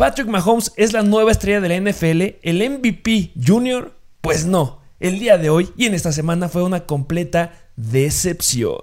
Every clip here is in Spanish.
Patrick Mahomes es la nueva estrella de la NFL, el MVP Junior. Pues no, el día de hoy y en esta semana fue una completa decepción.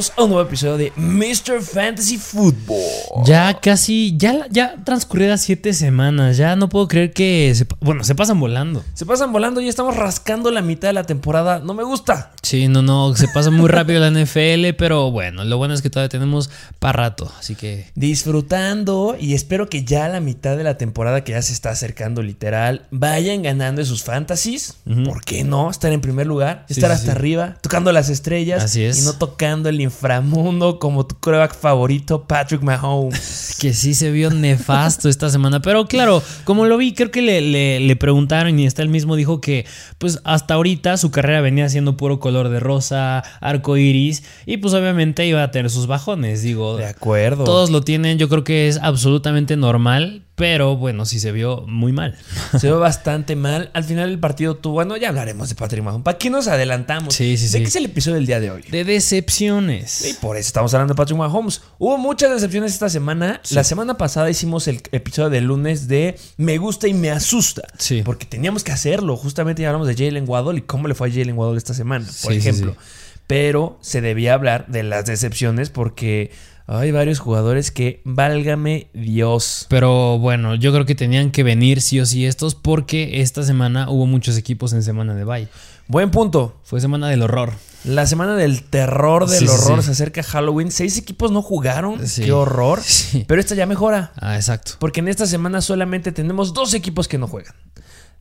Bienvenidos a un nuevo episodio de Mr. Fantasy Football. Ya casi, ya, ya transcurridas siete semanas. Ya no puedo creer que, se, bueno, se pasan volando. Se pasan volando y estamos rascando la mitad de la temporada. No me gusta. Sí, no, no, se pasa muy rápido la NFL, pero bueno, lo bueno es que todavía tenemos para rato, así que... Disfrutando y espero que ya la mitad de la temporada que ya se está acercando literal, vayan ganando sus fantasies. ¿Por qué no? Estar en primer lugar, Sí, estar sí, hasta sí. arriba, tocando las estrellas. Así es. Y no tocando el inframundo como tu coreback favorito, Patrick Mahomes. Que sí se vio nefasto esta semana. Pero claro, como lo vi, creo que le, le- le preguntaron y hasta él mismo dijo que, pues hasta ahorita su carrera venía siendo puro color de rosa, arco iris. Y pues obviamente iba a tener sus bajones. Digo, De acuerdo. todos lo tienen. Yo creo que es absolutamente normal. Pero bueno, sí se vio muy mal. Se ve bastante mal. Al final del partido tuvo. Bueno, ya hablaremos de Patrick Mahomes. ¿Para qué nos adelantamos? Sí, sí, ¿De sí. qué es el episodio del día de hoy? De decepciones. Y por eso estamos hablando de Patrick Mahomes. Hubo muchas decepciones esta semana. La semana pasada hicimos el episodio del lunes de Me gusta y me asusta. Sí. Porque teníamos que hacerlo. Justamente ya hablamos de Jalen Waddle y cómo le fue a Jalen Waddle esta semana, por sí, ejemplo. sí. Pero se debía hablar de las decepciones porque hay varios jugadores que, válgame Dios. Pero bueno, yo creo que tenían que venir sí o sí estos porque esta semana hubo muchos equipos en semana de bye. Buen punto. Fue semana del horror. La semana del terror, del Sí, horror, sí. se acerca Halloween. Seis equipos no jugaron. Sí. Qué horror. Sí. Pero esta ya mejora. Ah, exacto. Porque en esta semana solamente tenemos dos equipos que no juegan.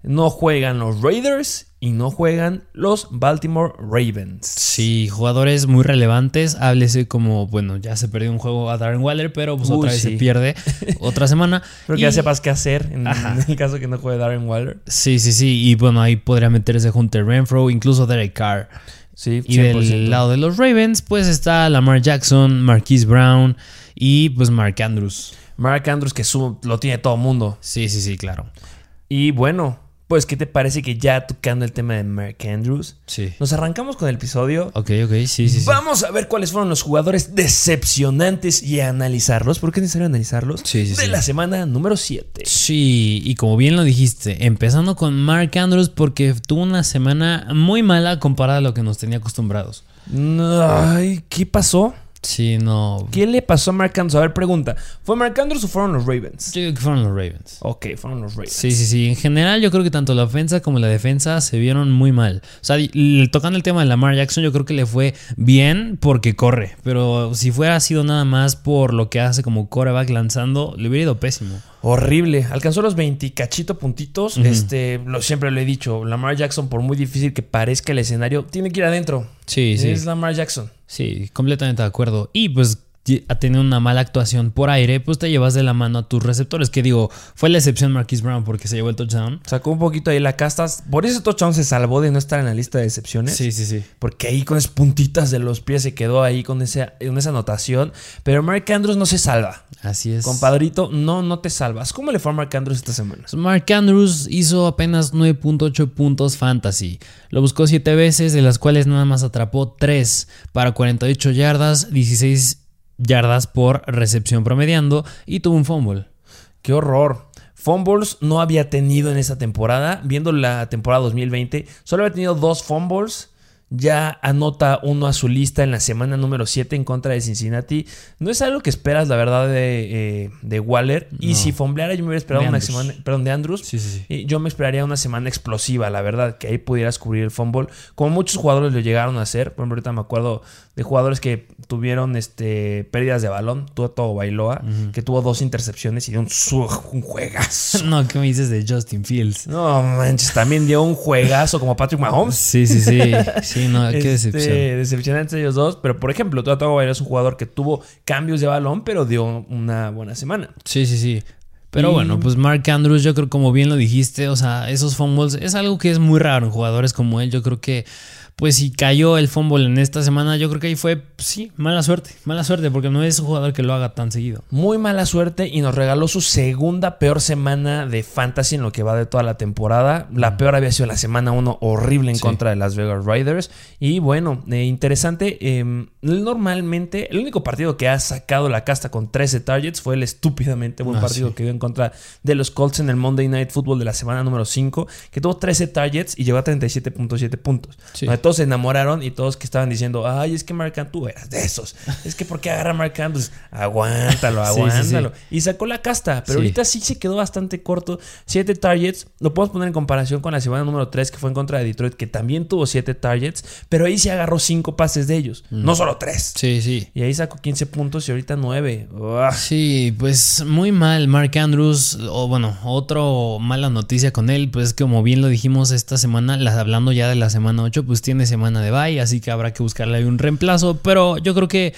No juegan los Raiders y no juegan los Baltimore Ravens. Sí, jugadores muy relevantes. Háblese como, bueno, ya se perdió un juego a Darren Waller, pero pues Uy, otra vez sí. se pierde otra semana. Creo que Y- ya sepas qué hacer en, el caso que no juegue Darren Waller. Sí, sí, sí. Y bueno, ahí podría meterse Hunter Renfro, incluso Derek Carr. Sí, Y del lado de los Ravens, pues está Lamar Jackson, Marquise Brown y pues Mark Andrews. Mark Andrews, que su- lo tiene todo mundo. Sí, sí, sí, claro. Y bueno, pues, ¿qué te parece que ya tocando el tema de Mark Andrews? Sí. Nos arrancamos con el episodio. Ok, ok, sí, sí, sí. Vamos a ver cuáles fueron los jugadores decepcionantes y a analizarlos. ¿Por qué es necesario analizarlos? Sí, sí, de la semana número 7. Sí, y como bien lo dijiste, empezando con Mark Andrews porque tuvo una semana muy mala comparada a lo que nos tenía acostumbrados. Ay, ¿qué pasó? Sí, no. ¿Qué le pasó a Mark Andrews? A ver, pregunta. ¿Fue Mark Andrews o fueron los Ravens? Yo digo que fueron los Ravens. Ok, fueron los Ravens. Sí, sí, sí. En general, yo creo que tanto la ofensa como la defensa se vieron muy mal. O sea, tocando el tema de Lamar Jackson, yo creo que le fue bien porque corre. Pero si fuera sido nada más por lo que hace como coreback lanzando, le hubiera ido pésimo. Horrible. Alcanzó los 20 cachito puntitos. Este, lo, siempre lo he dicho. Lamar Jackson, por muy difícil que parezca el escenario, tiene que ir adentro. Sí, sí. Es Lamar Jackson. Sí, completamente de acuerdo. Y pues a tener una mala actuación por aire, pues te llevas de la mano a tus receptores. Que digo, fue la excepción Marquise Brown porque se llevó el touchdown. Sacó un poquito ahí la casta. Por eso touchdown se salvó de no estar en la lista de excepciones. Sí, sí, sí. Porque ahí con esas puntitas de los pies se quedó ahí con, ese, con esa anotación. Pero Mark Andrews no se salva. Así es. Compadrito, no, no te salvas. ¿Cómo le fue a Mark Andrews esta semana? Mark Andrews hizo apenas 9.8 puntos fantasy. Lo buscó 7 veces, de las cuales nada más atrapó 3 para 48 yardas, 16 yardas por recepción promediando y tuvo un fumble. Qué horror. Fumbles no había tenido en esta temporada. Viendo la temporada 2020, solo había tenido dos fumbles. Ya anota uno a su lista en la semana número 7 en contra de Cincinnati. No es algo que esperas, la verdad, de, eh, de Waller. Y si fumbleara, yo me hubiera esperado una semana. Perdón, de Andrews. Sí, sí, sí. Y yo me esperaría una semana explosiva, la verdad, que ahí pudieras cubrir el fumble, como muchos jugadores lo llegaron a hacer. Por ejemplo, ahorita me acuerdo de jugadores que tuvieron este, pérdidas de balón. Tuvo todo Bailoa, que tuvo dos intercepciones y dio un, un juegazo. No, ¿qué me dices de Justin Fields? No manches, también dio un juegazo como Patrick Mahomes. Sí, sí, sí. Sí, no, qué este, decepción. Decepcionante ellos dos. Pero por ejemplo, Tua Bailoa es un jugador que tuvo cambios de balón, pero dio una buena semana. Sí, sí, sí. Pero bueno, pues Mark Andrews, yo creo como bien lo dijiste, o sea, esos fumbles es algo que es muy raro en jugadores como él. Yo creo que pues si cayó el fumble en esta semana, yo creo que ahí fue, pues, sí, mala suerte, mala suerte, porque no es un jugador que lo haga tan seguido. Muy mala suerte y nos regaló su segunda peor semana de fantasy en lo que va de toda la temporada. La peor había sido la semana 1, horrible en contra de las Vegas Riders. Y bueno, eh, interesante, em, normalmente el único partido que ha sacado la casta con 13 targets fue el estúpidamente buen ah, partido que dio en contra de los Colts en el Monday Night Football de la semana número 5, que tuvo 13 targets y llegó a 37.7 puntos. Sí se enamoraron y todos que estaban diciendo, ay, es que Mark tú eras de esos. Es que ¿por qué agarra Mark Andrews? Aguántalo, aguántalo. Y sacó la casta, pero ahorita sí se quedó bastante corto. Siete targets, lo podemos poner en comparación con la semana número 3 que fue en contra de Detroit, que también tuvo siete targets, pero ahí sí agarró cinco pases de ellos, mm. no solo tres. Sí, sí. Y ahí sacó 15 puntos y ahorita 9. Sí, pues muy mal Mark Andrews, o bueno, otro mala noticia con él, pues como bien lo dijimos esta semana, hablando ya de la semana 8, pues tiene semana de bye, así que habrá que buscarle un reemplazo. Pero yo creo que,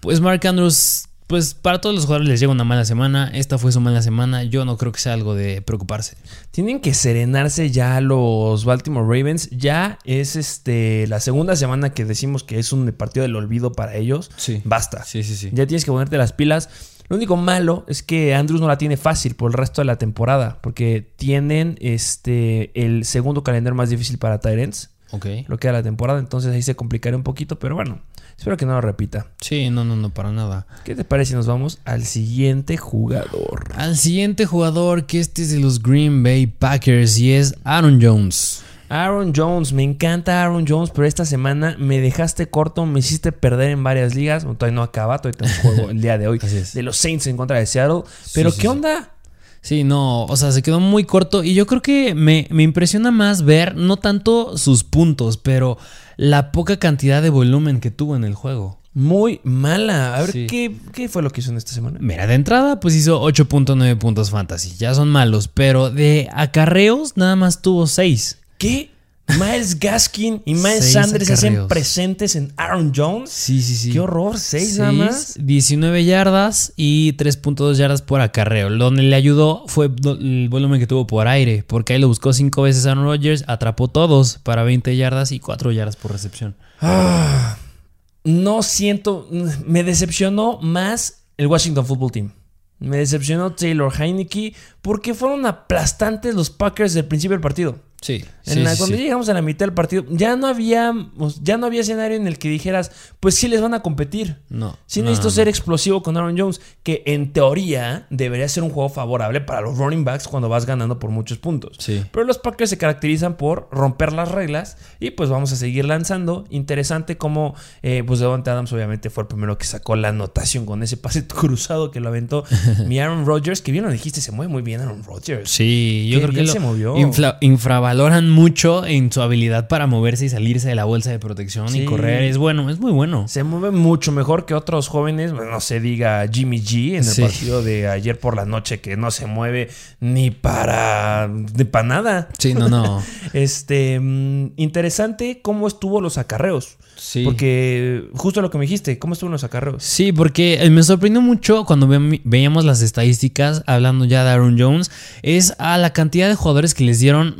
pues Mark Andrews, pues para todos los jugadores les llega una mala semana. Esta fue su mala semana. Yo no creo que sea algo de preocuparse. Tienen que serenarse ya los Baltimore Ravens. Ya es este la segunda semana que decimos que es un partido del olvido para ellos. Sí. Basta. Sí, sí, sí. Ya tienes que ponerte las pilas. Lo único malo es que Andrews no la tiene fácil por el resto de la temporada, porque tienen este el segundo calendario más difícil para Tyrants. Ok. Lo que la temporada, entonces ahí se complicaría un poquito, pero bueno, espero que no lo repita. Sí, no, no, no, para nada. ¿Qué te parece si nos vamos al siguiente jugador? Al siguiente jugador, que este es de los Green Bay Packers y es Aaron Jones. Aaron Jones, me encanta Aaron Jones, pero esta semana me dejaste corto, me hiciste perder en varias ligas. todavía no acaba, todavía tengo un juego el día de hoy de los Saints en contra de Seattle. Pero ¿qué onda? Sí, no, o sea, se quedó muy corto y yo creo que me, impresiona más ver no tanto sus puntos, pero la poca cantidad de volumen que tuvo en el juego. Muy mala. A ver, ¿qué, fue lo que hizo en esta semana? Mira, de entrada, pues hizo 8.9 puntos fantasy. Ya son malos, pero de acarreos nada más tuvo 6. ¿Qué? Miles Gaskin y Miles Sanders se hacen presentes en Aaron Jones. Sí, sí, sí. Qué horror, 6 nada más. 19 yardas y 3.2 yardas por acarreo. Donde le ayudó fue el volumen que tuvo por aire, porque ahí lo buscó 5 veces Aaron Rodgers, atrapó todos para 20 yardas y 4 yardas por recepción. Ah, no siento, me decepcionó más el Washington Football Team. Me decepcionó Taylor Heineke porque fueron aplastantes los Packers del principio del partido. Sí. cuando llegamos a la mitad del partido, ya no había, ya no había escenario en el que dijeras, pues sí les van a competir. No. Sí necesito ser explosivo con Aaron Jones, que en teoría debería ser un juego favorable para los running backs cuando vas ganando por muchos puntos. Sí. Pero los Packers se caracterizan por romper las reglas y pues vamos a seguir lanzando. Interesante como, eh, pues Devonta Adams obviamente fue el primero que sacó la anotación con ese pase cruzado que lo aventó mi Aaron Rodgers, que bien lo dijiste, se mueve muy bien Aaron Rodgers. Sí, yo creo que se movió valoran mucho en su habilidad para moverse y salirse de la bolsa de protección y correr. Es bueno, es muy bueno. Se mueve mucho mejor que otros jóvenes. no se diga Jimmy G en el partido de ayer por la noche que no se mueve ni para, ni para nada. Sí, no, no. este, mm, interesante cómo estuvo los acarreos. Sí. Porque justo lo que me dijiste, ¿cómo estuvo los acarreos? Sí, porque eh, me sorprendió mucho cuando veíamos las estadísticas, hablando ya de Aaron Jones, es a la cantidad de jugadores que les dieron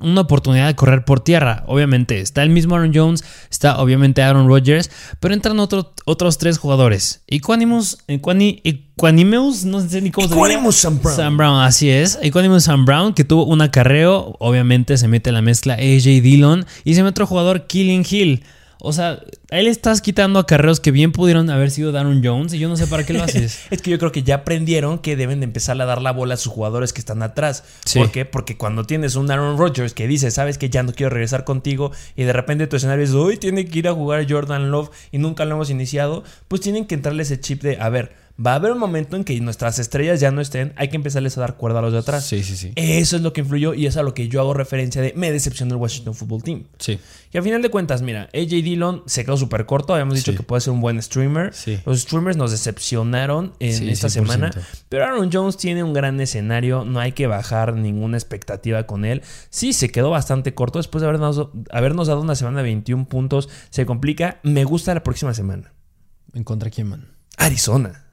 una oportunidad de correr por tierra. Obviamente, está el mismo Aaron Jones, está obviamente Aaron Rodgers, pero entran otros tres jugadores. Equanimus, Equanimus, no sé ni cómo se llama. Sam Brown. Sam Brown, así es. Equanimus Sam Brown, que tuvo un acarreo, obviamente se mete en la mezcla AJ Dillon y se mete otro jugador, Killing Hill. O sea, le estás quitando a carreros que bien pudieron haber sido Darren Jones y yo no sé para qué lo haces. es que yo creo que ya aprendieron que deben de empezar a dar la bola a sus jugadores que están atrás. ¿Por qué? Porque cuando tienes un Aaron Rodgers que dice, sabes que ya no quiero regresar contigo y de repente tu escenario es, hoy tiene que ir a jugar Jordan Love y nunca lo hemos iniciado, pues tienen que entrarle ese chip de, a ver, va a haber un momento en que nuestras estrellas ya no estén, hay que empezarles a dar cuerda a los de atrás. Sí, sí, sí. Eso es lo que influyó y es a lo que yo hago referencia de me decepcionó el Washington Football Team. Sí. Y al final de cuentas, mira, AJ Dillon se quedó súper corto. Habíamos dicho Sí. que puede ser un buen streamer. Sí. Los streamers nos decepcionaron en Sí, esta 100%. semana. Pero Aaron Jones tiene un gran escenario. No hay que bajar ninguna expectativa con él. Sí, se quedó bastante corto después de habernos, habernos dado una semana de 21 puntos. Se complica. Me gusta la próxima semana. ¿En contra quién, man? Arizona.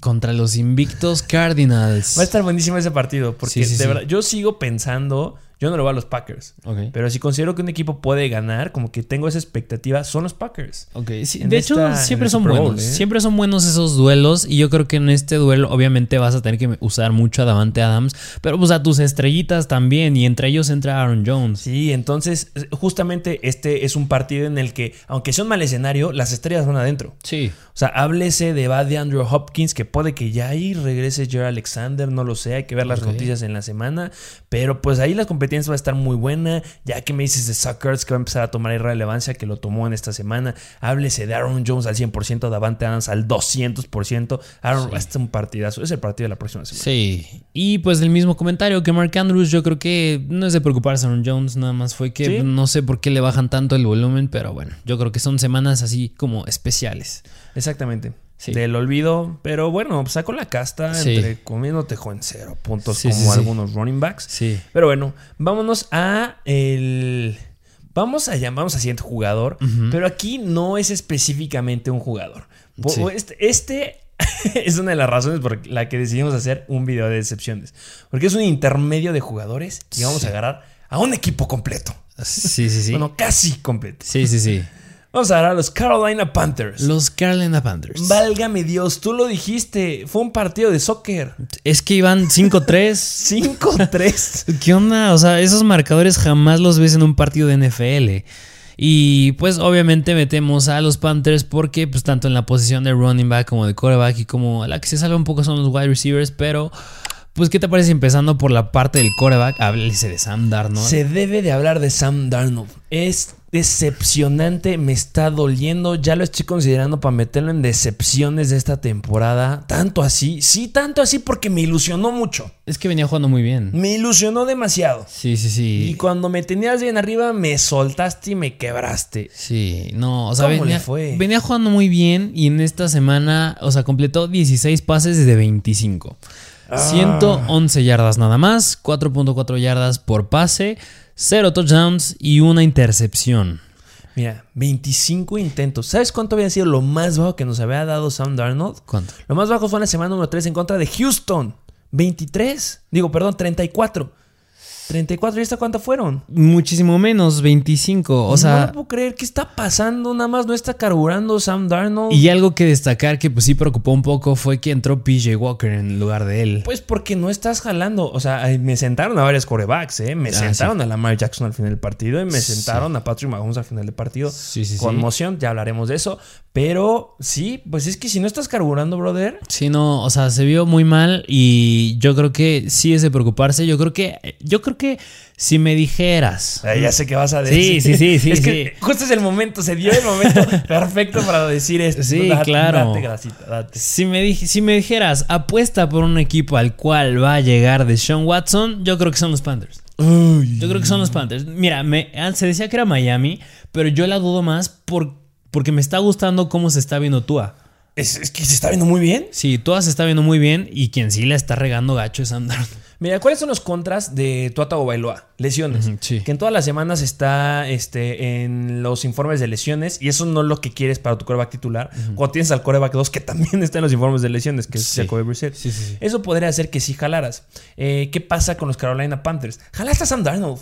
Contra los invictos Cardinals. Va a estar buenísimo ese partido. Porque Sí, sí, de verdad, yo sigo pensando. Yo no le voy a los Packers. Pero si considero que un equipo puede ganar, como que tengo esa expectativa, son los Packers. Sí, de esta- hecho siempre son Bowl, buenos. ¿eh? Siempre son buenos esos duelos y yo creo que en este duelo obviamente vas a tener que usar mucho a Davante Adams, pero pues a tus estrellitas también y entre ellos entra Aaron Jones. Sí, entonces justamente este es un partido en el que, aunque sea un mal escenario, las estrellas van adentro. Sí. O sea, háblese de va de Andrew Hopkins, que puede que ya ahí regrese Jerry Alexander, no lo sé, hay que ver las noticias en la semana, pero pues ahí la competencia va a estar muy buena, ya que me dices de Suckers que va a empezar a tomar relevancia, que lo tomó en esta semana, háblese de Aaron Jones al 100%, Davante Adams al 200%, Aaron, Sí. este es un partidazo, es el partido de la próxima semana. Sí. Y pues el mismo comentario que Mark Andrews, yo creo que no es de preocuparse Aaron Jones, nada más fue que Sí. no sé por qué le bajan tanto el volumen, pero bueno, yo creo que son semanas así como especiales. Exactamente. Sí. Del olvido, pero bueno, sacó la casta Sí. entre comiendo dejó en cero puntos Sí, como algunos running backs. Sí. Pero bueno, vámonos a el. Vamos a llamamos a siguiente jugador, pero aquí no es específicamente un jugador. Este, este es una de las razones por la que decidimos hacer un video de decepciones. Porque es un intermedio de jugadores y vamos a agarrar a un equipo completo. Sí, sí, sí. Bueno, casi completo. Sí, sí, sí. Vamos a agarrar a los Carolina Panthers. Los Carolina Panthers. Válgame Dios, tú lo dijiste. Fue un partido de soccer. Es que iban 5-3. 5-3. ¿Qué onda? O sea, esos marcadores jamás los ves en un partido de NFL. Y pues obviamente metemos a los Panthers porque pues tanto en la posición de running back como de quarterback y como la que se salva un poco son los wide receivers, pero pues ¿qué te parece empezando por la parte del quarterback? Háblese de Sam Darnold. Se debe de hablar de Sam Darnold. Es decepcionante, me está doliendo. Ya lo estoy considerando para meterlo en decepciones de esta temporada. Tanto así, sí, tanto así porque me ilusionó mucho. Es que venía jugando muy bien. Me ilusionó demasiado. Sí, sí, sí. Y cuando me tenías bien arriba, me soltaste y me quebraste. Sí, no, o sea, ¿Cómo venía, le fue? venía jugando muy bien y en esta semana, o sea, completó 16 pases de 25. Ah. 111 yardas nada más, 4.4 yardas por pase, 0 touchdowns y una intercepción. Mira, 25 intentos. ¿Sabes cuánto había sido lo más bajo que nos había dado Sam Darnold? ¿Cuánto? Lo más bajo fue en la semana número 3 en contra de Houston. 23. Digo, perdón, 34. 34, ¿y esta cuántas fueron? Muchísimo menos, 25. O no sea, lo puedo creer. ¿Qué está pasando? Nada más no está carburando Sam Darnold. y algo que destacar que pues sí preocupó un poco fue que entró PJ Walker en lugar de él. Pues porque no estás jalando. O sea, me sentaron a varios corebacks, ¿eh? Me Ah, sentaron a Lamar Jackson al final del partido y me Sí. sentaron a Patrick Mahomes al final del partido. Sí, sí, sí. Conmoción, ya hablaremos de eso. Pero sí, pues es que si no estás carburando, brother. Sí, no, o sea, se vio muy mal y yo creo que sí es de preocuparse. Yo creo que, yo creo que si me dijeras, Ay, ya sé qué vas a Sí, decir. sí, sí, sí, Es que sí. justo es el momento, se dio el momento perfecto para decir esto. Sí, Date- claro. Date grasita, date. si me, dij- si me dijeras apuesta por un equipo al cual va a llegar de Sean Watson, yo creo que son los Panthers. Yo creo que son los Panthers. Mira, me, ah, se decía que era Miami, pero yo la dudo más por, porque me está gustando cómo se está viendo Tua. Es, es que se está viendo muy bien. Sí, Tua se está viendo muy bien y quien sí la está regando gacho es Andar. Mira, ¿cuáles son los contras de Tuata o Bailoa? Lesiones. Sí. Que en todas las semanas está este, en los informes de lesiones y eso no es lo que quieres para tu coreback titular. Cuando tienes al coreback 2 que también está en los informes de lesiones, que es Sí. Jacoby Brissett. Sí. Eso podría hacer que sí jalaras. Eh, ¿Qué pasa con los Carolina Panthers? Jalaste a Sam Darnold.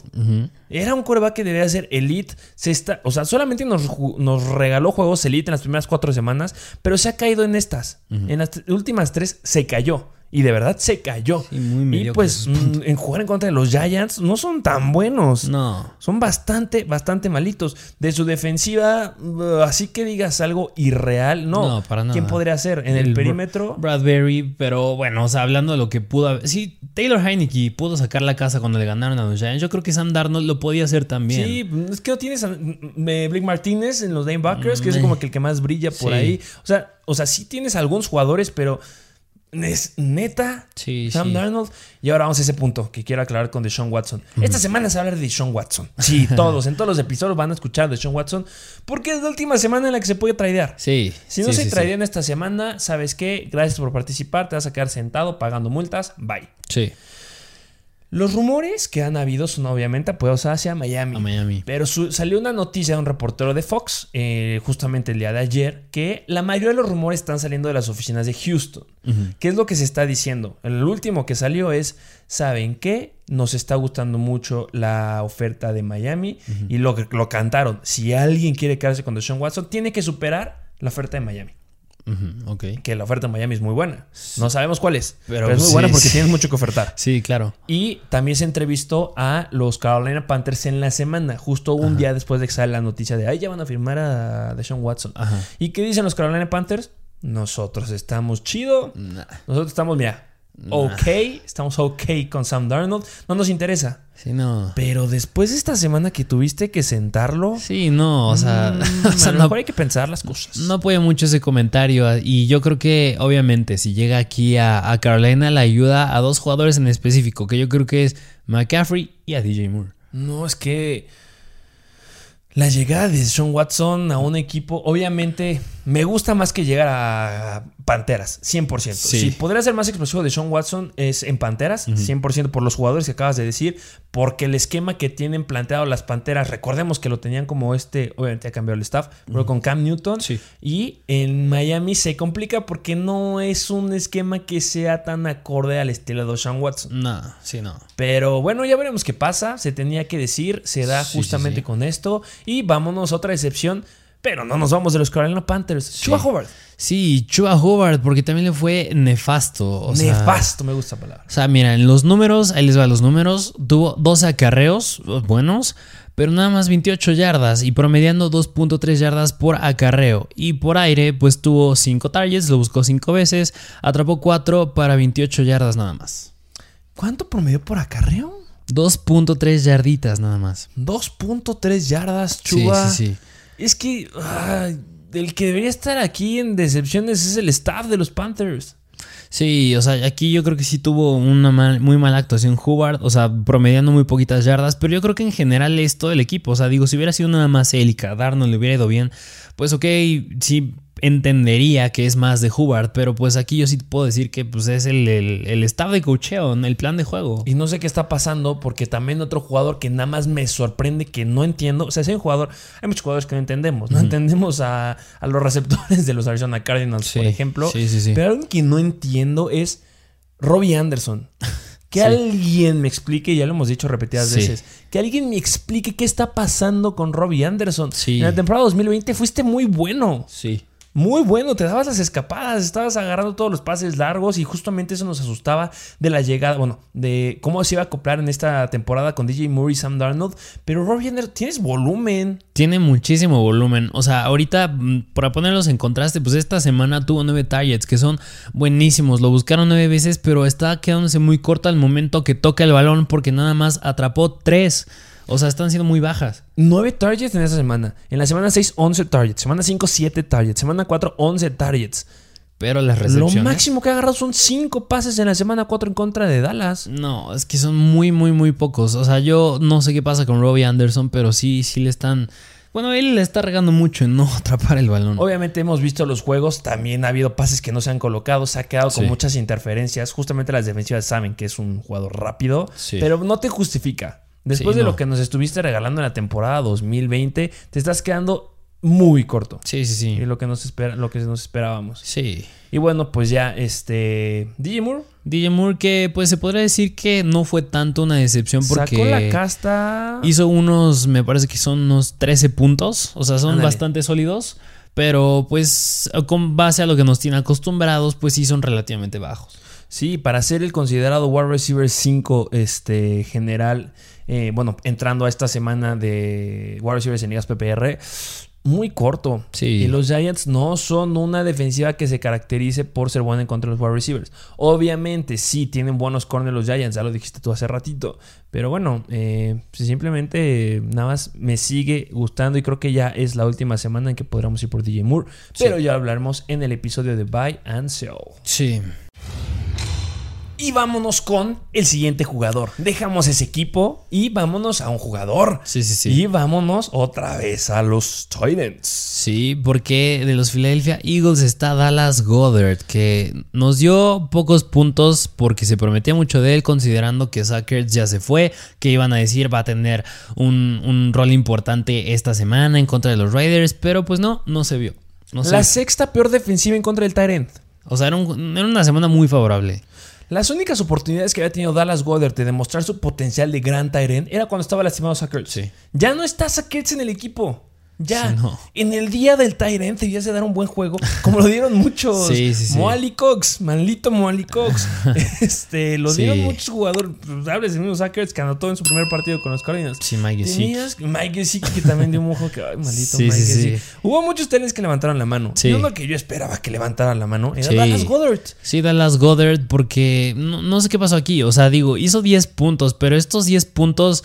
Era un coreback que debía ser elite. Se está, o sea, solamente nos, nos regaló juegos elite en las primeras cuatro semanas, pero se ha caído en estas. En las últimas tres se cayó. Y de verdad se cayó. Sí, muy y pues mm, en jugar en contra de los Giants no son tan buenos. No. Son bastante, bastante malitos. De su defensiva, uh, así que digas algo irreal, no. No, para nada. ¿Quién podría ser? En el, El perímetro. Bradbury, pero bueno, o sea, hablando de lo que pudo haber. Sí, Taylor Heineke pudo sacar la casa cuando le ganaron a los Giants. Yo creo que Sam Darnold lo podía hacer también. Sí, es que no tienes a Blake Martínez en los Backers, que es como que el que más brilla por ahí. O sea, o sea, sí tienes algunos jugadores, pero es neta, Sam Darnold. Y ahora vamos a ese punto que quiero aclarar con Deshaun Watson. Esta semana se va a hablar de Deshaun Watson. Sí, todos, en todos los episodios van a escuchar de Deshaun Watson porque es la última semana en la que se puede tradear. Sí. Si no se sí, en esta semana, ¿sabes qué? Gracias por participar, te vas a quedar sentado pagando multas. Bye. Sí. Los rumores que han habido son obviamente apoyados hacia Miami. A Miami. Pero salió una noticia de un reportero de Fox, eh, justamente el día de ayer, que la mayoría de los rumores están saliendo de las oficinas de Houston. ¿Qué es lo que se está diciendo? El último que salió es, ¿saben qué? Nos está gustando mucho la oferta de Miami y lo, lo cantaron. Si alguien quiere quedarse con Deshaun Watson, tiene que superar la oferta de Miami. Que la oferta en Miami es muy buena. No sabemos cuál es, pero, es muy buena porque tienes mucho que ofertar. Sí, claro. Y también se entrevistó a los Carolina Panthers en la semana, justo un día después de que sale la noticia de, ay, ya van a firmar a Deshaun Watson. ¿Y qué dicen los Carolina Panthers? Nosotros estamos chido. Nosotros estamos, mira, ok, estamos ok con Sam Darnold. No nos interesa. Sí, no. Pero después de esta semana que tuviste que sentarlo. Sí, no, o sea, mm, a lo mejor hay que pensar las cosas. No apoya mucho ese comentario. Y yo creo que, obviamente, si llega aquí a, Carolina, la ayuda a dos jugadores en específico, que yo creo que es McCaffrey y a DJ Moore. No, es que. La llegada de Sean Watson a un equipo, obviamente, me gusta más que llegar a Panteras, 100%. Si podría ser más explosivo de Sean Watson es en Panteras, 100% por los jugadores que acabas de decir, porque el esquema que tienen planteado las Panteras, recordemos que lo tenían como este, obviamente ha cambiado el staff, pero con Cam Newton. Y en Miami se complica porque no es un esquema que sea tan acorde al estilo de Sean Watson. No, sí, no. Pero bueno, ya veremos qué pasa. Se tenía que decir, se da justamente con esto. Y vámonos a otra excepción. Pero no nos vamos de los Carolina Panthers. Chua Howard. Sí, Chua Howard, porque también le fue nefasto. nefasto, me gusta la palabra. O sea, mira, en los números, ahí les va los números. Tuvo 12 acarreos buenos, pero nada más 28 yardas y promediando 2.3 yardas por acarreo. Y por aire, pues tuvo 5 targets, lo buscó 5 veces, atrapó 4 para 28 yardas nada más. ¿Cuánto promedió por acarreo? 2.3 yarditas nada más. 2.3 yardas, Chua. Sí, sí, sí. Es que el que debería estar aquí en decepciones es el staff de los Panthers. Sí, o sea, aquí yo creo que sí tuvo una muy mala actuación Hubbard, o sea, promediando muy poquitas yardas, pero yo creo que en general es todo el equipo, o sea, digo, si hubiera sido nada más él y le hubiera ido bien, pues ok, sí entendería que es más de Hubbard, pero pues aquí yo sí puedo decir que pues es el, el, staff de cocheo, el plan de juego. Y no sé qué está pasando porque también otro jugador que nada más me sorprende que no entiendo, o sea, si hay un jugador, hay muchos jugadores que no entendemos, no entendemos a, los receptores de los Arizona Cardinals, por ejemplo, sí, sí, pero algo que no entiendo es Robbie Anderson. Que alguien me explique, ya lo hemos dicho repetidas veces, que alguien me explique qué está pasando con Robbie Anderson. En la temporada 2020 fuiste muy bueno. Sí muy bueno, te dabas las escapadas, estabas agarrando todos los pases largos y justamente eso nos asustaba de la llegada, bueno, de cómo se iba a acoplar en esta temporada con DJ Moore y Sam Darnold. Pero Robbie Anderson, tienes volumen. Tiene muchísimo volumen. O sea, ahorita, mm, para ponerlos en contraste, pues esta semana tuvo nueve targets que son buenísimos. Lo buscaron nueve veces, pero está quedándose muy corto al momento que toca el balón porque nada más atrapó tres. O sea, están siendo muy bajas. 9 targets en esa semana. En la semana 6, 11 targets. Semana 5, 7 targets. Semana 4, 11 targets. Pero las recepciones. Lo máximo que ha agarrado son 5 pases en la semana 4 en contra de Dallas. No, es que son muy, muy, muy pocos. O sea, yo no sé qué pasa con Robbie Anderson, pero sí, sí le están. Bueno, él le está regando mucho en no atrapar el balón. Obviamente hemos visto los juegos, también ha habido pases que no se han colocado, se ha quedado con muchas interferencias. Justamente las defensivas saben que es un jugador rápido, pero no te justifica. Después de lo que nos estuviste regalando en la temporada 2020, te estás quedando muy corto. Sí, sí, sí. Y lo que nos, espera, lo que nos esperábamos. Sí. Y bueno, pues ya, este. DJ Moore. DJ Moore, que pues se podría decir que no fue tanto una decepción porque. Sacó la casta. Hizo unos, me parece que son unos 13 puntos. O sea, son bastante sólidos. Pero pues, con base a lo que nos tiene acostumbrados, pues sí son relativamente bajos. Sí, para ser el considerado wide receiver 5 este, general eh, bueno, entrando a esta semana de War Series en ligas PPR, muy corto. Sí. Y los Giants no son una defensiva que se caracterice por ser buena en contra de los wide receivers. Obviamente, sí, tienen buenos corners los Giants, ya lo dijiste tú hace ratito. Pero bueno, eh, simplemente eh, nada más me sigue gustando y creo que ya es la última semana en que podremos ir por DJ Moore. Pero ya hablaremos en el episodio de Buy and Sell. Sí. Y vámonos con el siguiente jugador. Dejamos ese equipo y vámonos a un jugador. Sí, sí, sí. Y vámonos otra vez a los Titans. Sí, porque de los Philadelphia Eagles está Dallas Goddard, que nos dio pocos puntos porque se prometía mucho de él, considerando que Sackers ya se fue, que iban a decir va a tener un, un rol importante esta semana en contra de los Raiders, pero pues no, no se vio. No La sexta peor defensiva en contra del Tyrant. O sea, era, un- era una semana muy favorable. Las únicas oportunidades que había tenido Dallas Goddard de demostrar su potencial de gran Tyrant era cuando estaba lastimado Sackers. Sí. Ya no está Sackers en el equipo. Ya. No. En el día del Tyrant debías de dar un buen juego, como lo dieron muchos. Sí, sí, sí. Moali Cox, maldito Moali Cox. este, lo dieron muchos jugadores. Pues, hables de mismo Sackers que anotó en su primer partido con los Cardinals. Sí, Mike. Tenías Mike Gesicki que también dio un ojo que, ay, maldito Mike sí, sí. Gesicki. Hubo muchos tenis que levantaron la mano. Sí. Y uno que yo esperaba que levantara la mano era. Dallas Goddard. Sí, Dallas Goddard, porque no, no sé qué pasó aquí. O sea, digo, hizo 10 puntos, pero estos 10 puntos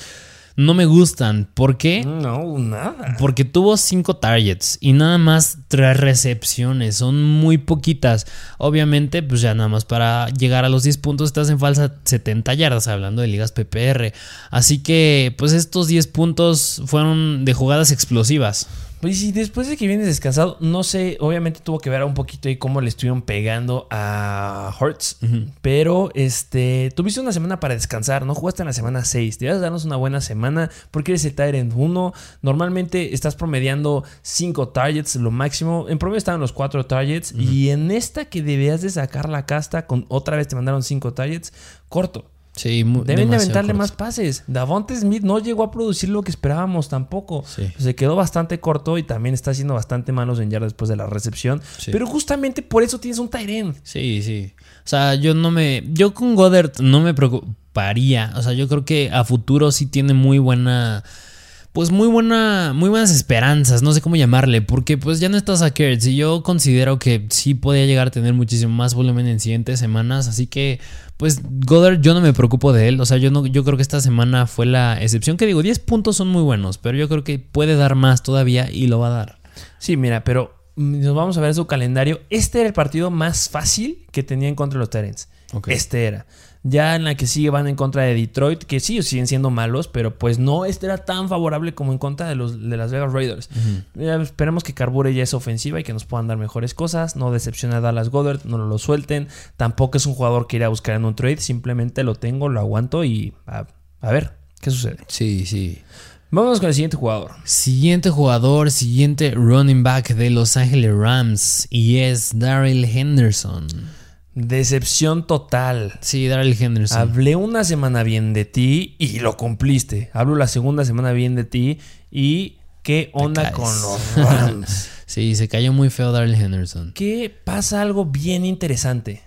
no me gustan. ¿Por qué? No, nada. Porque tuvo 5 targets y nada más 3 recepciones. Son muy poquitas. Obviamente, pues ya nada más para llegar a los 10 puntos estás en falsa 70 yardas, hablando de ligas PPR. Así que, pues estos 10 puntos fueron de jugadas explosivas. Pues sí, después de que vienes descansado, no sé, obviamente tuvo que ver un poquito ahí cómo le estuvieron pegando a Hurts. Pero este, tuviste una semana para descansar, no jugaste en la semana 6. Debías darnos una buena semana porque eres el Tyrant 1. Normalmente estás promediando 5 targets, lo máximo. En promedio estaban los 4 targets. Y en esta que debías de sacar la casta, con otra vez te mandaron 5 targets, corto. Sí, Deben de aventarle corto. más pases. Davonte Smith no llegó a producir lo que esperábamos tampoco. Sí. Se quedó bastante corto y también está haciendo bastante malos en yardas después de la recepción. Sí. Pero justamente por eso tienes un Tyren. Sí, sí. O sea, yo no me. Yo con Goddard no me preocuparía. O sea, yo creo que a futuro sí tiene muy buena. Pues muy buena. Muy buenas esperanzas. No sé cómo llamarle. Porque pues ya no está Sackers. Y yo considero que sí podía llegar a tener muchísimo más volumen en siguientes semanas. Así que. Pues Goddard, yo no me preocupo de él. O sea, yo no, yo creo que esta semana fue la excepción. Que digo, 10 puntos son muy buenos. Pero yo creo que puede dar más todavía y lo va a dar. Sí, mira, pero mm, nos vamos a ver su calendario. Este era el partido más fácil que tenía en contra de los Tyrants. Ok. Este era. Ya en la que sigue van en contra de Detroit, que sí, siguen siendo malos, pero pues no, este era tan favorable como en contra de los de las Vegas Raiders. Esperemos que carbure ya esa ofensiva y que nos puedan dar mejores cosas. No decepciona a Dallas Goddard, no lo suelten. Tampoco es un jugador que irá a buscar en un trade, simplemente lo tengo, lo aguanto y a, a ver qué sucede. Sí, sí. Vámonos con el siguiente jugador. Siguiente jugador, siguiente running back de Los Ángeles Rams y es Daryl Henderson. Decepción total. Sí, Daryl Henderson. Hablé una semana bien de ti y lo cumpliste. Hablo la segunda semana bien de ti y qué onda con los Rams. Sí, se cayó muy feo Daryl Henderson. que pasa algo bien interesante.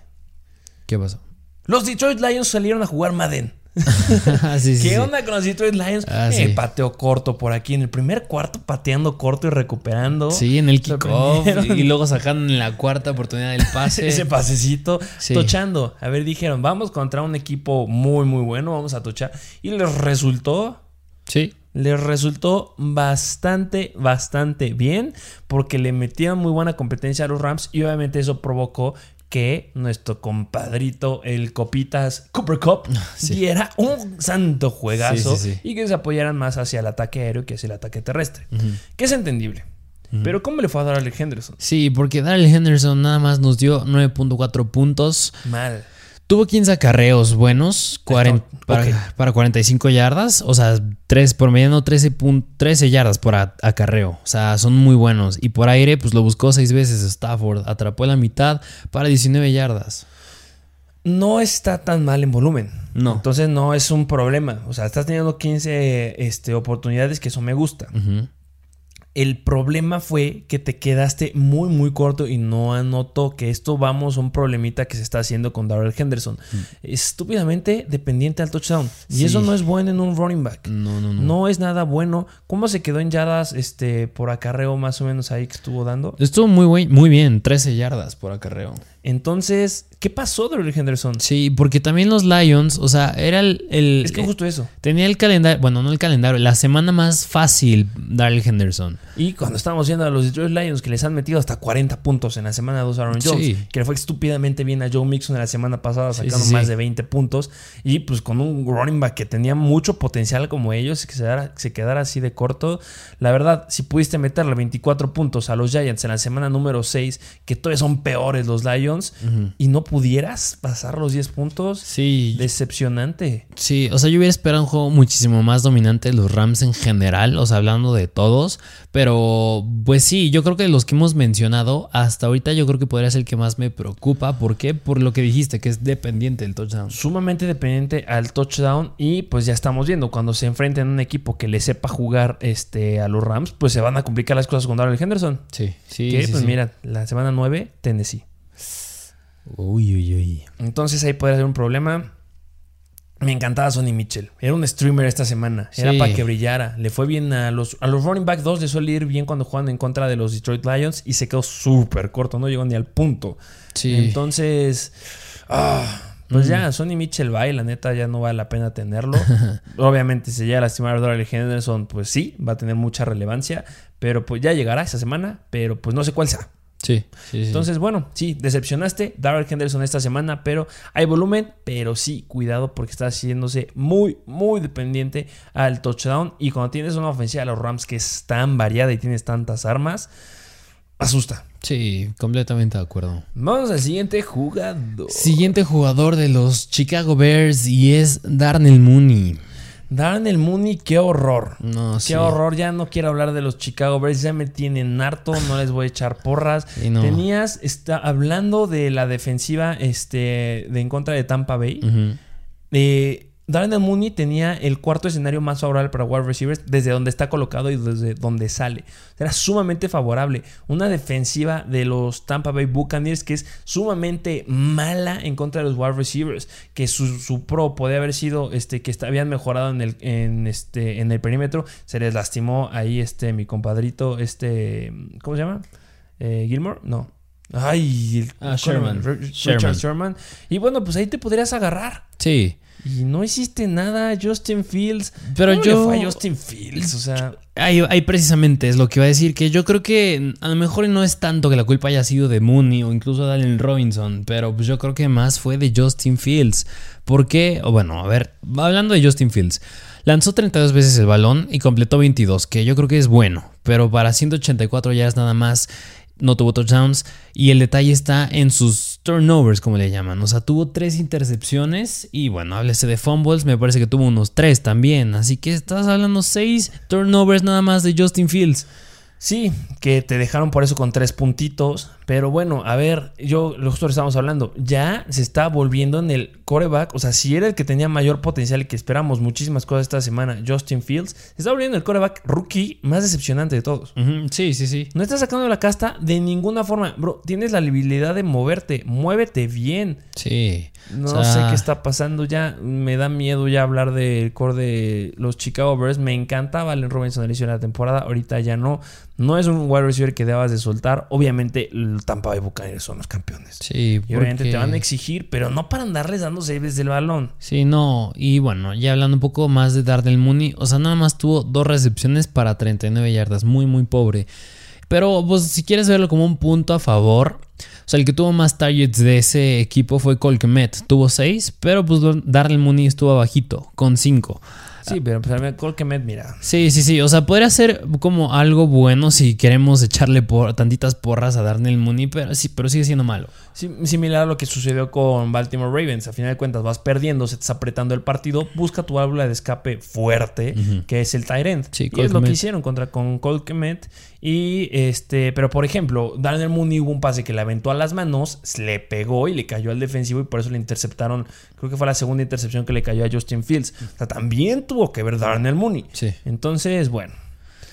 ¿Qué pasó? Los Detroit Lions salieron a jugar Madden. sí, sí, ¿Qué sí. onda con los Detroit Lions? Ah, Eh, sí. pateo corto por aquí en el primer cuarto, pateando corto y recuperando. Sí, en el kickoff y luego sacaron en la cuarta oportunidad del pase. Ese pasecito, tochando. A ver, dijeron, vamos contra un equipo muy, muy bueno, vamos a tochar. Y les resultó Sí. les resultó bastante, bastante bien porque le metieron muy buena competencia a los Rams y obviamente eso provocó que nuestro compadrito, el Copitas Cooper Cup, Sí. diera un santo juegazo Sí, sí, sí. y que se apoyaran más hacia el ataque aéreo que hacia el ataque terrestre. Que es entendible. Pero ¿cómo le fue a dar a Alec Henderson? Sí, porque Daryl Henderson nada más nos dio 9.4 puntos. Mal. Tuvo 15 acarreos buenos 40 Ok. para, para 45 yardas. O sea, 3, por mediano 13, pun- 13 yardas por a- acarreo. O sea, son muy buenos. Y por aire, pues lo buscó 6 veces Stafford. Atrapó la mitad para 19 yardas. no está tan mal en volumen. No. Entonces no es un problema. O sea, estás teniendo 15 este, oportunidades que eso me gusta. El problema fue que te quedaste muy, muy corto y no anotó que esto vamos a un problemita que se está haciendo con Darrell Henderson. Estúpidamente dependiente al touchdown. Y Sí. eso no es bueno en un running back. No, no, no. No es nada bueno. ¿Cómo se quedó en yardas este, por acarreo más o menos ahí que estuvo dando? Estuvo muy, muy bien, 13 yardas por acarreo. Entonces, ¿qué pasó Darrell Henderson? Sí, porque también los Lions, o sea, era el... el- Es que justo eso. Tenía el calendario, bueno, no el calendario, la semana más fácil, Darrell Henderson. Y cuando estábamos viendo a los Detroit Lions que les han metido hasta 40 puntos en la semana 2 a Aaron Jones, Sí. que le fue estúpidamente bien a Joe Mixon en la semana pasada sacando sí, más de 20 puntos y pues con un running back que tenía mucho potencial como ellos que se quedara, se quedara así de corto. La verdad, si pudiste meterle 24 puntos a los Giants en la semana número 6, que todavía son peores los Lions, y no pudieras pasar los 10 puntos, Sí, decepcionante. Sí, o sea, yo hubiera esperado un juego muchísimo más dominante de los Rams en general, o sea, hablando de todos, pero pues sí, yo creo que de los que hemos mencionado, hasta ahorita yo creo que podría ser el que más me preocupa, ¿por qué? Por lo que dijiste, que es dependiente del touchdown. sumamente dependiente al touchdown y pues ya estamos viendo cuando se enfrenten a un equipo que le sepa jugar este, a los Rams, pues se van a complicar las cosas con Darrell Henderson. Sí, sí, que sí, pues sí. mira, la semana 9, Tennessee. Uy, uy, uy. Entonces ahí podría ser un problema. Me encantaba Sonny Mitchell. Era un streamer esta semana. Era Sí. para que brillara. Le fue bien a los, a los running back 2. Le suele ir bien cuando juegan en contra de los Detroit Lions. Y se quedó súper corto. No llegó ni al punto. Sí. Entonces, ah, pues Mm. ya, Sonny Mitchell va y la neta ya no vale la pena tenerlo. Obviamente, si llega a lastimar a Darrell Henderson, pues sí, va a tener mucha relevancia. Pero pues ya llegará esa semana. Pero pues no sé cuál sea. Sí, sí, sí. Entonces, bueno, sí, decepcionaste Darrell Henderson esta semana, pero hay volumen, pero sí, cuidado porque está haciéndose muy, muy dependiente al touchdown. Y cuando tienes una ofensiva de los Rams que es tan variada y tienes tantas armas, asusta. sí, completamente de acuerdo. Vamos al siguiente jugador. Siguiente jugador de los Chicago Bears y es Darnell Mooney. Darnell Mooney, qué horror. No, Qué sí. horror, ya no quiero hablar de los Chicago Bears, ya me tienen harto, no les voy a echar porras. Sí, no. Tenías, está, hablando de la defensiva este, de en contra de Tampa Bay, Ujú. Eh, Darnell Mooney tenía el cuarto escenario más favorable para wide receivers desde donde está colocado y desde donde sale. Era sumamente favorable. Una defensiva de los Tampa Bay Buccaneers que es sumamente mala en contra de los wide receivers. Que su, su pro podía haber sido este, que está- habían mejorado en el, en, este, en el perímetro. Se les lastimó ahí este, mi compadrito, este, ¿cómo se llama? Eh, Gilmore, no. Ay, el Ah, Sherman. Richard Sherman. Sherman. Y bueno, pues ahí te podrías agarrar. Sí. Y no hiciste nada, Justin Fields. Pero ¿Cómo yo- le fue a Justin Fields, o sea. Ahí, ahí precisamente es lo que iba a decir, que yo creo que a lo mejor no es tanto que la culpa haya sido de Mooney o incluso de Allen Robinson, pero pues yo creo que más fue de Justin Fields. ¿Por qué? O bueno, a ver, hablando de Justin Fields, lanzó 32 veces el balón y completó 22, que yo creo que es bueno, pero para 184 yardas nada más no tuvo touchdowns y el detalle está en sus turnovers, como le llaman. O sea, tuvo tres intercepciones y bueno, háblese de fumbles, me parece que tuvo unos tres también. Así que estás hablando seis turnovers nada más de Justin Fields. Sí, que te dejaron por eso con tres puntitos. Pero bueno, a ver, yo, lo justo estamos hablando, ya se está volviendo en el coreback. O sea, si era el que tenía mayor potencial y que esperamos muchísimas cosas esta semana, Justin Fields, se está volviendo el coreback rookie más decepcionante de todos. Sí, sí, sí. No estás sacando la casta de ninguna forma. Bro, tienes la habilidad de moverte. Muévete bien. Sí. No O sea, sé qué está pasando ya. Me da miedo ya hablar del core de los Chicago Bears. Me encantaba Allen Robinson al inicio de la temporada. Ahorita ya no. No es un wide receiver que debas de soltar. Obviamente, el Tampa Bay Buccaneers son los campeones. Sí, Y obviamente porque- te van a exigir, pero no para andarles dando saves del balón. Sí, no. Y bueno, ya hablando un poco más de Darnell Mooney, o sea, nada más tuvo dos recepciones para 39 yardas, muy, muy pobre. Pero, pues, si quieres verlo como un punto a favor, o sea, el que tuvo más targets de ese equipo fue Colquemet, tuvo 6, pero pues Darnell Mooney estuvo abajito, con 5. Sí, pero pues, a mí, Colquemet, mira. Sí, sí, sí. O sea, podría ser como algo bueno si queremos echarle por, tantitas porras a Darnell Mooney, pero sí, pero sigue siendo malo. Similar a lo que sucedió con Baltimore Ravens. A final de cuentas, vas perdiendo, se te está apretando el partido. Busca tu válvula de escape fuerte, que es el Tyrant. Sí, y es lo que hicieron contra con Cole Kmet. Y este, pero por ejemplo, Daniel Mooney hubo un pase que le aventó a las manos, se le pegó y le cayó al defensivo y por eso le interceptaron. Creo que fue la segunda intercepción que le cayó a Justin Fields. O sea, también tuvo que ver Darnell Mooney. Sí. Entonces, bueno.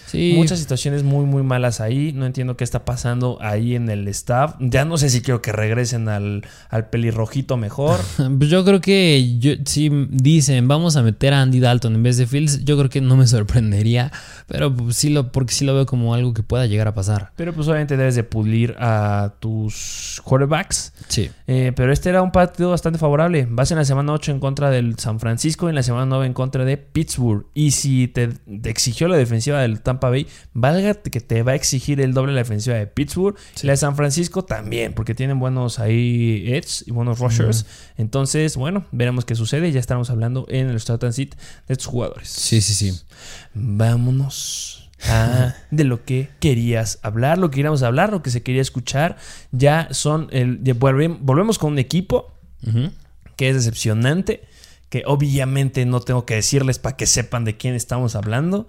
Sí. Muchas situaciones muy, muy malas ahí. No entiendo qué está pasando ahí en el staff. Ya no sé si quiero que regresen al, al pelirrojito mejor. Pues yo creo que yo, si dicen vamos a meter a Andy Dalton en vez de Fields, yo creo que no me sorprendería, pero pues sí lo, porque sí lo veo como algo que pueda llegar a pasar. Pero pues obviamente debes de pulir a tus quarterbacks. Sí. Eh, pero este era un partido bastante favorable. Vas en la semana 8 en contra del San Francisco y en la semana 9 en contra de Pittsburgh. Y si te, te exigió la defensiva del Tampa Bay, valga que te va a exigir el doble la defensiva de Pittsburgh. Y la de San Francisco también, porque tienen buenos ahí edge y buenos rushers. Entonces, bueno, veremos qué sucede. Ya estamos hablando en el start and sit de estos jugadores. Sí, sí, sí. Vámonos a de lo que querías hablar, lo que queríamos hablar, lo que se quería escuchar. Ya son el. ya volvem- volvemos con un equipo que es decepcionante. Que obviamente no tengo que decirles para que sepan de quién estamos hablando.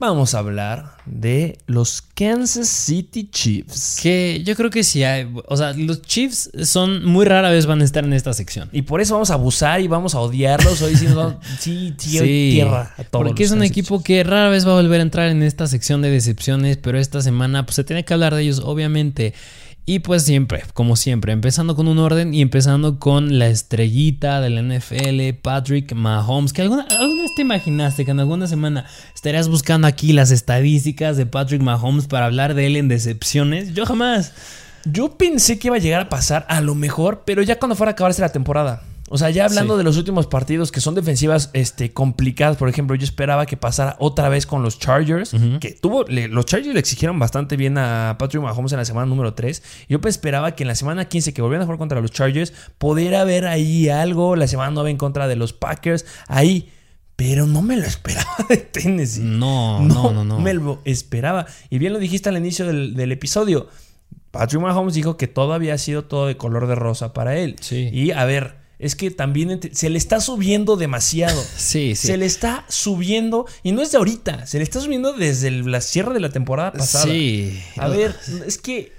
Vamos a hablar de los Kansas City Chiefs. Que yo creo que sí hay, o sea, los Chiefs son muy rara vez van a estar en esta sección. Y por eso vamos a abusar y vamos a odiarlos. Hoy sí, vamos- sí, sí, tierra a todos. Porque es un Kansas equipo que rara vez va a volver a entrar en esta sección de decepciones, pero esta semana pues se tiene que hablar de ellos, obviamente. Y pues siempre, como siempre, empezando con un orden y empezando con la estrellita de la NFL, Patrick Mahomes. Que alguna, alguna vez te imaginaste que en alguna semana estarías buscando aquí las estadísticas de Patrick Mahomes para hablar de él en decepciones. Yo jamás. Yo pensé que iba a llegar a pasar a lo mejor, pero ya cuando fuera a acabarse la temporada. O sea, ya hablando Sí. de los últimos partidos que son defensivas este, complicadas, por ejemplo, yo esperaba que pasara otra vez con los Chargers, que tuvo, le- los Chargers le exigieron bastante bien a Patrick Mahomes en la semana número 3. Yo pues esperaba que en la semana 15 que volvieran a jugar contra los Chargers, pudiera haber ahí algo, la semana 9 en contra de los Packers, ahí. Pero no me lo esperaba de Tennessee. No, no, no, no. me lo esperaba. Y bien lo dijiste al inicio del, del episodio. Patrick Mahomes dijo que todo había sido todo de color de rosa para él. Sí. Y a ver, es que también se le está subiendo demasiado. Sí, sí. Se le está subiendo, y no es de ahorita, se le está subiendo desde el- la cierre de la temporada pasada. Sí. A ver, es que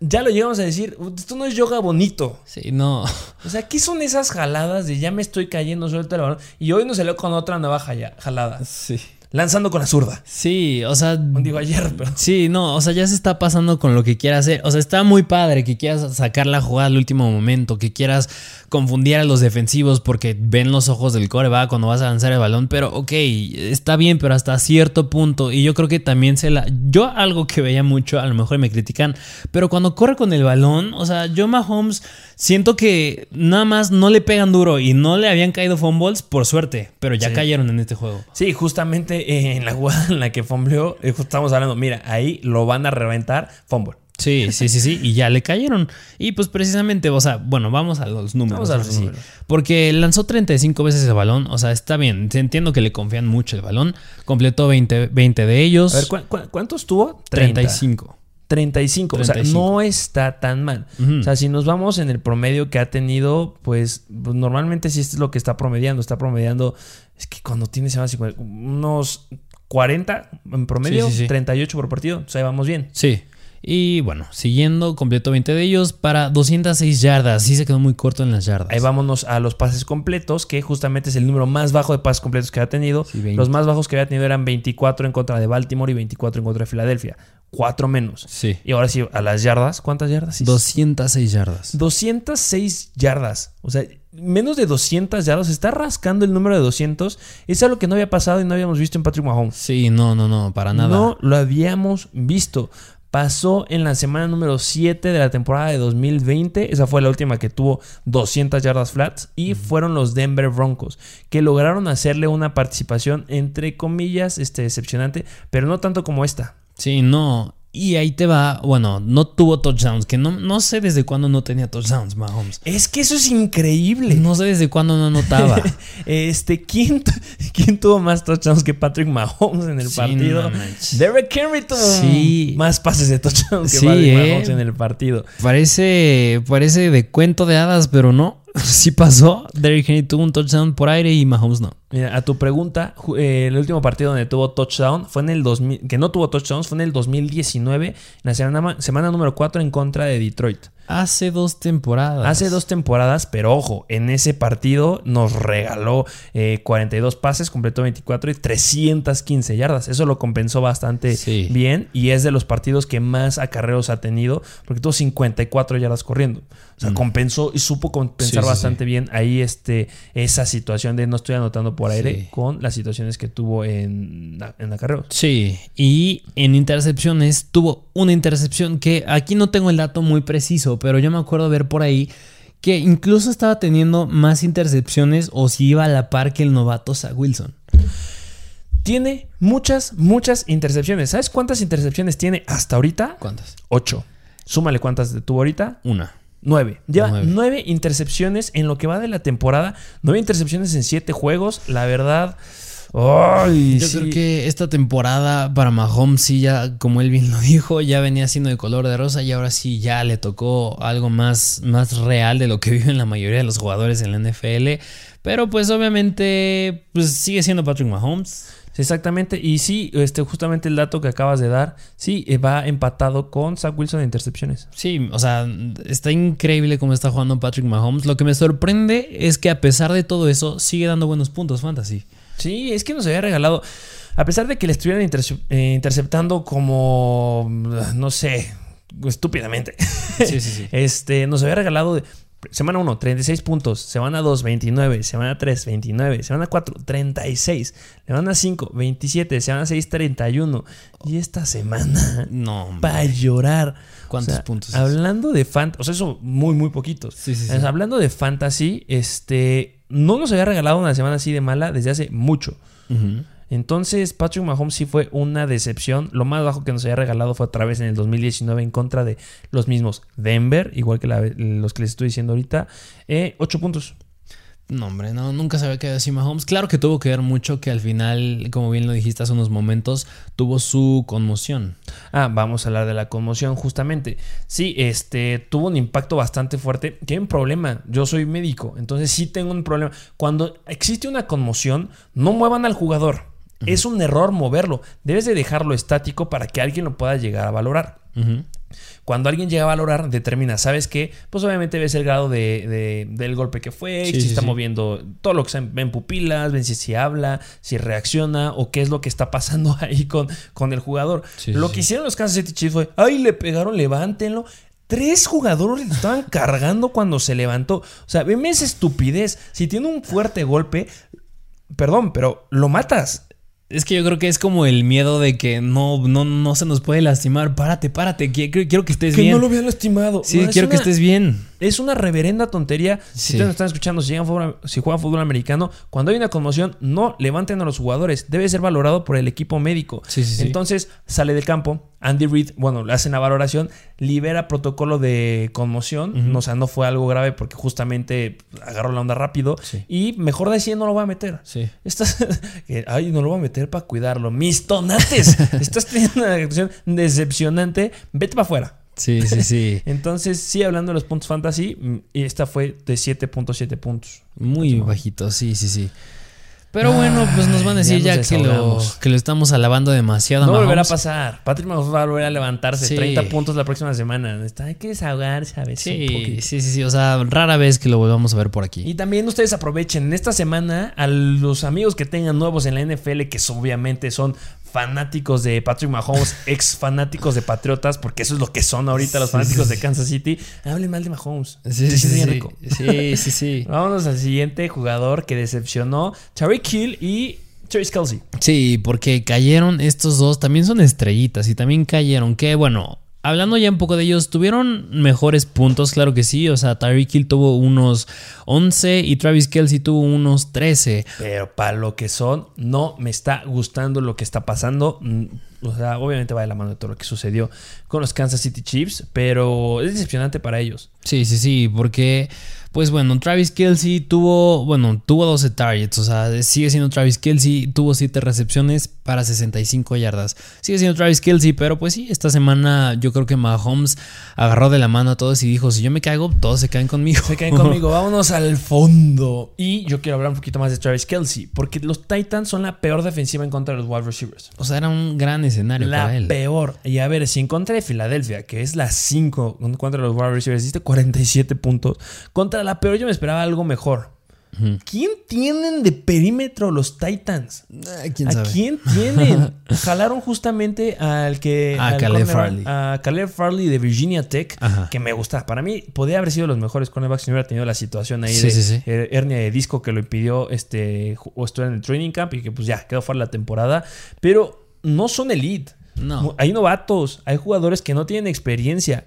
ya lo llegamos a decir, esto no es yoga bonito. Sí, no. O sea, ¿qué son esas jaladas de ya me estoy cayendo, suelto el balón? Y hoy nos salió con otra nueva jalada. Sí. Lanzando con la zurda. Sí, o sea. Digo ayer, pero. Sí, no, o sea, ya se está pasando con lo que quiera hacer. O sea, está muy padre que quieras sacar la jugada al último momento, que quieras confundir a los defensivos porque ven los ojos del coreback cuando vas a lanzar el balón. Pero, ok, está bien, pero hasta cierto punto. Y yo creo que también se la. Yo, algo que veía mucho, a lo mejor me critican, pero cuando corre con el balón, o sea, yo Mahomes siento que nada más no le pegan duro y no le habían caído fumbles por suerte, pero ya Sí. cayeron en este juego. Sí, justamente eh, en la jugada en la que fumbleó, eh, estamos hablando, mira, ahí lo van a reventar, fumble. Sí, sí, sí, sí, y ya le cayeron. Y pues precisamente, o sea, bueno, vamos a los números. Vamos a los sí. números. Porque lanzó 35 veces el balón, o sea, está bien, entiendo que le confían mucho el balón. Completó 20, 20 de ellos. A ver, ¿cu- cu- cuántos tuvo? 30. 35. 35. O sea, 35. no está tan mal. O sea, si nos vamos en el promedio que ha tenido, pues, pues, normalmente sí esto es lo que está promediando. Está promediando, es que cuando tiene se llama 50, unos 40 en promedio, Sí, sí, sí. 38 por partido. O sea, vamos bien. Sí. Y bueno, siguiendo, completó 20 de ellos para 206 yardas. Sí se quedó muy corto en las yardas. Ahí vámonos a los pases completos, que justamente es el número más bajo de pases completos que ha tenido. Sí, 20. los más bajos que había tenido eran 24 en contra de Baltimore y 24 en contra de Filadelfia. Cuatro menos. Sí. Y ahora sí, a las yardas, ¿cuántas yardas? Sí. 206 yardas. 206 yardas. O sea, menos de 200 yardas. Está rascando el número de 200. Es algo que no había pasado y no habíamos visto en Patrick Mahomes. Sí, no, no, no, para nada. No lo habíamos visto. Pasó en la semana número 7 de la temporada de 2020. Esa fue la última que tuvo 200 yardas flats. Y fueron los Denver Broncos, que lograron hacerle una participación, entre comillas, este, decepcionante, pero no tanto como esta. Sí, no. Y ahí te va, bueno, no tuvo touchdowns, que no, no sé desde cuándo no tenía touchdowns, Mahomes. Es que eso es increíble. No sé desde cuándo no anotaba. Este, ¿quién, ¿quién tuvo más touchdowns que Patrick Mahomes en el Sí, partido? no. Derek Henry tuvo Sí. más pases de touchdown que Sí, Patrick eh. Mahomes en el partido. parece, parece de cuento de hadas, pero no. Sí pasó. Derrick Henry tuvo un touchdown por aire y Mahomes no. Mira, a tu pregunta, eh, el último partido donde tuvo touchdown fue en el 2000, que no tuvo touchdowns, fue en el 2019, en la semana, semana número 4 en contra de Detroit. Hace dos temporadas. Hace dos temporadas, pero ojo, en ese partido nos regaló 42 eh, pases, completó 24 y 315 yardas. Eso lo compensó bastante bien y es de los partidos que más acarreos ha tenido porque tuvo 54 yardas corriendo. O sea, mm. compensó y supo compensar bastante bien ahí este, esa situación de no estoy anotando por aire con las situaciones que tuvo en, en acarreos. Sí, y en intercepciones tuvo una intercepción que aquí no tengo el dato muy preciso, pero yo me acuerdo ver por ahí que incluso estaba teniendo más intercepciones o si iba a la par que el novato Zach Wilson. Tiene muchas, muchas intercepciones. ¿Sabes cuántas intercepciones tiene hasta ahorita? ¿Cuántas? Ocho. Súmale cuántas tuvo ahorita. Una. Nueve. Lleva nueve. intercepciones en lo que va de la temporada. Nueve intercepciones en siete juegos. La verdad. Yo creo que esta temporada para Mahomes sí ya, como él bien lo dijo, ya venía siendo de color de rosa y ahora sí ya le tocó algo más, más real de lo que viven la mayoría de los jugadores en la NFL. Pero pues obviamente pues sigue siendo Patrick Mahomes. Exactamente, y sí, este, justamente el dato que acabas de dar, sí, eh, va empatado con Zach Wilson de intercepciones. Sí, o sea, está increíble cómo está jugando Patrick Mahomes. Lo que me sorprende es que a pesar de todo eso, sigue dando buenos puntos fantasy. Sí, es que nos había regalado. A pesar de que le estuvieran eh, interceptando como. No sé. Estúpidamente. Sí, sí, sí. este, nos había regalado. Semana 1, 36 puntos. Semana 2, 29. Semana 3, 29. Semana 4, 36. Semana 5, 27. Semana 6, 31. Y esta semana. No. Va a llorar. ¿Cuántos puntos? Hablando de fantasy. O sea, eso muy, muy poquitos. Sí, sí, sí. hablando de fantasy, este no nos había regalado una semana así de mala desde hace mucho. Entonces, Patrick Mahomes sí fue una decepción. Lo más bajo que nos había regalado fue otra vez en el 2019 en contra de los mismos Denver, igual que los que les estoy diciendo ahorita. Eh, ocho puntos. No, hombre, no, nunca se había quedado así Mahomes. Claro que tuvo que ver mucho que al final, como bien lo dijiste hace unos momentos, tuvo su conmoción. Ah, vamos a hablar de la conmoción justamente. Sí, este tuvo un impacto bastante fuerte. Tiene un problema. Yo soy médico, entonces sí tengo un problema. Cuando existe una conmoción, no muevan al jugador. Es un error moverlo. Debes de dejarlo estático para que alguien lo pueda llegar a valorar. Cuando alguien llega a valorar, determina, ¿sabes qué? Pues obviamente ves el grado de, del golpe que fue, si está moviendo todo lo que se ven pupilas, ven si, habla, si reacciona o qué es lo que está pasando ahí con, con el jugador. lo que hicieron los Kansas City Chiefs fue, ¡ay, le pegaron, levántenlo! Tres jugadores le estaban cargando cuando se levantó. O sea, veme esa estupidez. Si tiene un fuerte golpe, perdón, pero lo matas. Es que yo creo que es como el miedo de que no, no, no se nos puede lastimar. Párate, párate. Quiero, que estés bien. Que no lo vean lastimado. Sí, quiero que estés bien. Es una reverenda tontería. Si ustedes están escuchando, si, si juegan fútbol americano, cuando hay una conmoción, no levanten a los jugadores. Debe ser valorado por el equipo médico. Entonces, sale del campo. Andy Reid, bueno, le hacen la valoración, libera protocolo de conmoción. O sea, no fue algo grave porque justamente agarró la onda rápido. Y mejor decir, no lo voy a meter. Sí. Estás. Ay, no lo voy a meter para cuidarlo. Mis tonates. Estás teniendo una actuación decepcionante. Vete para afuera. Sí, sí, sí. Entonces, sí, hablando de los puntos fantasy, esta fue de 7.7 puntos. Muy bajito, sí, sí, sí. Pero bueno, pues nos van a decir ya, que, lo, que lo estamos alabando demasiado. No volverá a pasar. Patrick Mahomes va a volver a levantarse. 30 puntos la próxima semana. hay que desahogarse a veces. Sí, sí, sí, sí. O sea, rara vez que lo volvamos a ver por aquí. Y también ustedes aprovechen esta semana a los amigos que tengan nuevos en la NFL, que obviamente son fanáticos de Patrick Mahomes, ex fanáticos de Patriotas, porque eso es lo que son ahorita los fanáticos de Kansas City. Hablen mal de Mahomes. Sí, sí, sí, sí, sí, sí. Vámonos al siguiente jugador que decepcionó, Tariq Hill y Travis Kelsey. Sí, porque cayeron estos dos, también son estrellitas y también cayeron, que bueno, hablando ya un poco de ellos, tuvieron mejores puntos, claro que sí. O sea, Tyreek Hill tuvo unos 11 y Travis Kelsey tuvo unos 13. Pero para lo que son, no me está gustando lo que está pasando. Mm, o sea, obviamente va de la mano de todo lo que sucedió con los Kansas City Chiefs, pero es decepcionante para ellos. Sí, sí, sí, porque, pues bueno, Travis Kelsey tuvo, bueno, tuvo 12 targets, o sea, sigue siendo Travis Kelsey, tuvo 7 recepciones, para 65 yardas. Sigue siendo Travis Kelsey, pero pues sí, esta semana yo creo que Mahomes agarró de la mano a todos y dijo, si yo me caigo, todos se caen conmigo. Se caen conmigo, vámonos al fondo. Y yo quiero hablar un poquito más de Travis Kelsey, porque los Titans son la peor defensiva en contra de los wide receivers. O sea, era un gran escenario la para él. peor. Y a ver, si en contra de Filadelfia, que es la 5 contra los wide receivers, hiciste 47 puntos. Contra la peor yo me esperaba algo mejor. ¿Quién tienen de perímetro los Titans? ¿Quién ¿A quién tienen? Jalaron justamente al que. A al Caleb Farley. A Caleb Farley de Virginia Tech, Ajá. que me gusta. Para mí, podría haber sido los mejores cornerbacks si no hubiera tenido la situación ahí Sí, de sí, sí. her- hernia de disco que lo impidió este, o estuviera en el training camp y que pues ya quedó fuera la temporada. Pero no son elite. No. Hay novatos, hay jugadores que no tienen experiencia.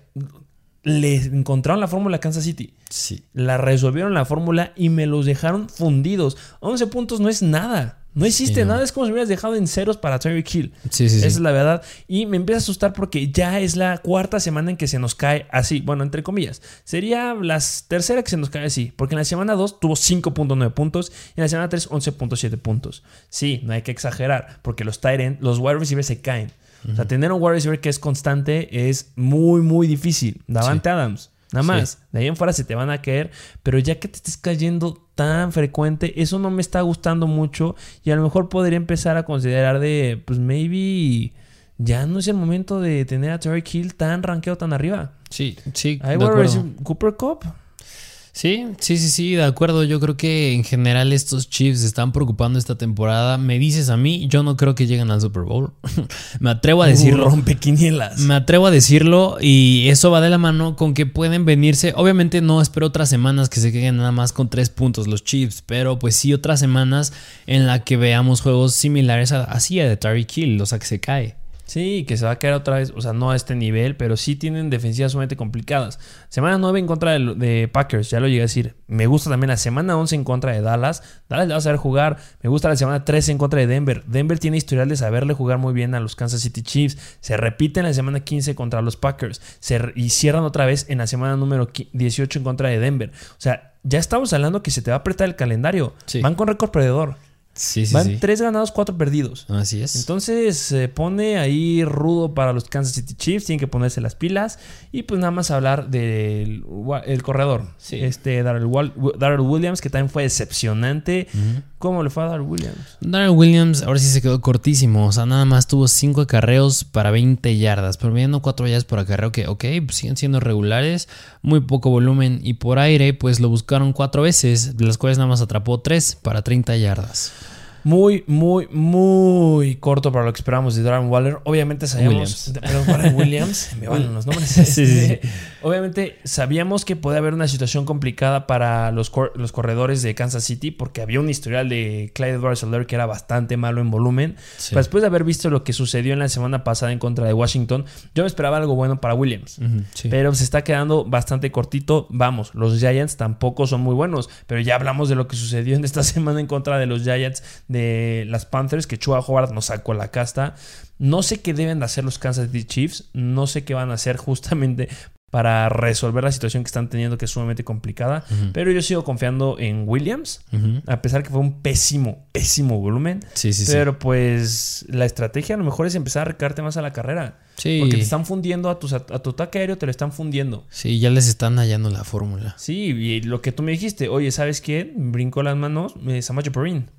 Le encontraron la fórmula a Kansas City. Sí. La resolvieron la fórmula y me los dejaron fundidos. 11 puntos no es nada. No no. nada. Es como si me hubieras dejado en ceros para Tyreek Hill. Sí, sí, sí. Esa es la verdad. Y me empieza a asustar porque ya es la cuarta semana en que se nos cae así. Bueno, entre comillas. Sería la tercera que se nos cae así. Porque en la semana 2 tuvo 5.9 puntos. Y en la semana 3, 11.7 puntos. Sí, no hay que exagerar. Porque los Tyrant, los wide receivers se caen. O sea, tener un wide receiver que es constante es muy, muy difícil. Davante Adams. Nada Sí. más. De ahí en fuera se te van a caer. Pero ya que te estés cayendo tan frecuente, eso no me está gustando mucho. Y a lo mejor podría empezar a considerar de, pues maybe ya no es el momento de tener a Terry Hill tan rankeado tan arriba. Sí, sí. Decir, Cooper Cup. Sí, sí, sí, sí, de acuerdo. Yo creo que en general estos Chiefs están preocupando esta temporada. Me dices a mí, yo no creo que lleguen al Super Bowl. Me atrevo a decirlo. Uh, rompequinielas. Me atrevo a decirlo y eso va de la mano con que pueden venirse. Obviamente no espero otras semanas que se queden nada más con tres puntos los Chiefs, pero pues sí otras semanas en la que veamos juegos similares a así a de Tyreek Hill, o sea que se cae. Sí, que se va a caer otra vez, o sea, no a este nivel, pero sí tienen defensivas sumamente complicadas. Semana 9 en contra de, de Packers, ya lo llegué a decir. Me gusta también la semana 11 en contra de Dallas. Dallas le va a saber jugar. Me gusta la semana 13 en contra de Denver. Denver tiene historial de saberle jugar muy bien a los Kansas City Chiefs. Se repite en la semana 15 contra los Packers. Se y cierran otra vez en la semana número qui- 18 en contra de Denver. O sea, ya estamos hablando que se te va a apretar el calendario. Sí. Van con récord perdedor. Sí, sí, Van sí. 3 ganados, 4 perdidos. Así es. Entonces se pone ahí rudo para los Kansas City Chiefs, tienen que ponerse las pilas y pues nada más hablar del el corredor, Sí. este Darrell, Williams que también fue decepcionante. ¿Cómo le fue a Darrell Williams? Darrell Williams ahora sí se quedó cortísimo, o sea, nada más tuvo 5 acarreos para 20 yardas, promediando 4 yardas por acarreo que, ok, pues siguen siendo regulares, muy poco volumen y por aire pues lo buscaron 4 veces, de las cuales nada más atrapó 3 para 30 yardas. Muy, muy, muy corto para lo que esperábamos de Darren Waller. Obviamente sabíamos. Williams. de- perdón, Darren Williams. Me van los nombres. Sí, sí, sí. Obviamente sabíamos que podía haber una situación complicada para los, cor- los corredores de Kansas City porque había un historial de Clyde edwards que era bastante malo en volumen. Sí. Pero después de haber visto lo que sucedió en la semana pasada en contra de Washington, yo me esperaba algo bueno para Williams. Sí. Pero se está quedando bastante cortito. Vamos, los Giants tampoco son muy buenos. Pero ya hablamos de lo que sucedió en esta semana en contra de los Giants de las Panthers, que Chua Howard nos sacó la casta. No sé qué deben de hacer los Kansas City Chiefs. No sé qué van a hacer justamente para resolver la situación que están teniendo, que es sumamente complicada. Pero yo sigo confiando en Williams, a pesar que fue un pésimo, pésimo volumen. Sí, sí, sí. Pero pues la estrategia a lo mejor es empezar a recargarte más a la carrera. Sí. Porque te están fundiendo a, tus, a tu ataque aéreo, te lo están fundiendo. Sí, ya les están hallando la fórmula. Sí, y lo que tú me dijiste, oye, ¿sabes qué? Brincó las manos eh, Samaje Perrin,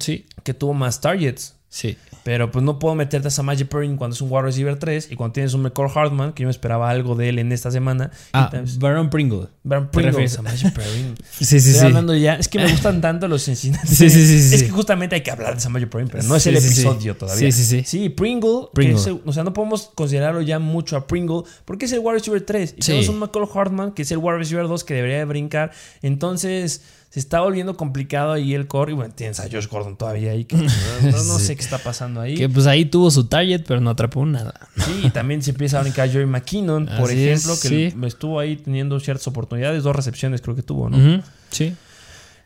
Sí, que tuvo más targets. Sí. Pero pues no puedo meterte a Samaje Perrin cuando es un wide receiver 3 y cuando tienes un McCall Hartman, que yo me esperaba algo de él en esta semana. Ah, Baron Pringle. Baron ¿te Pringle? Samaje Perrin. Sí, sí, Estoy sí. hablando ya. Es que me gustan tanto los Cincinnati. Sí, sí, sí, sí, Es que justamente hay que hablar de Samaje Perrin, pero no es Sí, el sí. episodio todavía. Sí, sí, sí. Sí, Pringle. Pringle. es o sea, no podemos considerarlo ya mucho a Pringle porque es el wide receiver 3. Y tenemos un McCall Hartman que es el wide receiver 2 que debería de brincar. Entonces se está volviendo complicado ahí el core. Y bueno, tienes a Josh Gordon todavía ahí. Que no, no- no Sí. sé qué está pasando ahí. Que pues ahí tuvo su target, pero no atrapó nada. Sí, y también se empieza a brincar Jerry McKinnon, por Así ejemplo, es, que sí. estuvo ahí teniendo ciertas oportunidades. Dos recepciones creo que tuvo, ¿no? Sí.